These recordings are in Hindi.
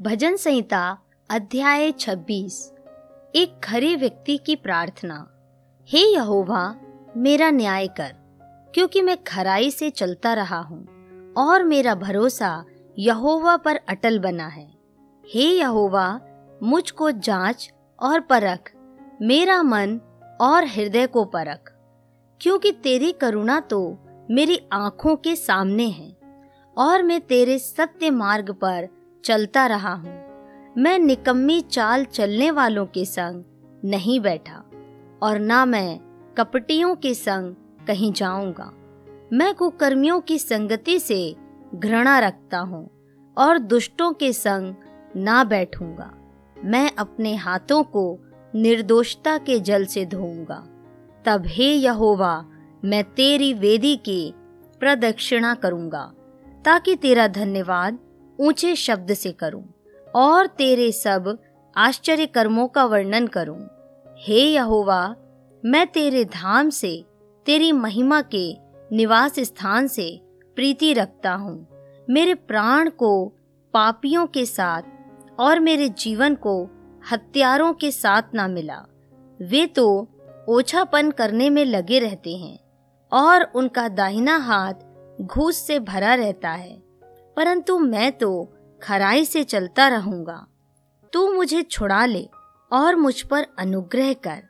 भजन संहिता, अध्याय 26 एक खरे व्यक्ति की प्रार्थना। हे यहोवा, मेरा न्याय कर, क्योंकि मैं खराई से चलता रहा हूँ, और मेरा भरोसा यहोवा पर अटल बना है। हे यहोवा, मुझको जाँच और परख, मेरा मन और हृदय को परख, क्योंकि तेरी करुणा तो मेरी आँखों के सामने है, और मैं तेरे सत्य मार्ग पर चलता रहा हूँ। मैं निकम्मी चाल चलने वालों के संग नहीं बैठा और ना मैं कपटियों के संग कहीं जाऊँगा। मैं कुकर्मियों की संगति से घृणा रखता हूँ और दुष्टों के संग ना बैठूँगा। मैं अपने हाथों को निर्दोषता के जल से धोऊँगा। तब हे यहोवा, मैं तेरी वेदी की प्रदक्षिणा करूँगा ताकि तेरा धन्यवाद ऊँचे शब्द से करूँ, और तेरे सब आश्चर्य कर्मों का वर्णन करूँ। हे यहोवा, मैं तेरे धाम से, तेरी महिमा के निवास स्थान से प्रीति रखता हूँ। मेरे प्राण को पापियों के साथ और मेरे जीवन को हत्यारों के साथ ना मिला। वे तो ओछापन करने में लगे रहते हैं, और उनका दाहिना हाथ घूस से भरा रहता है। परंतु मैं तो खराई से चलता रहूँगा। तू मुझे छुड़ा ले और मुझ पर अनुग्रह कर।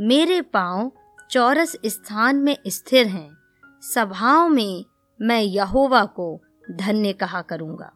मेरे पाँव चौरस स्थान में स्थिर हैं। सभाओं में मैं यहोवा को धन्य कहा करूँगा।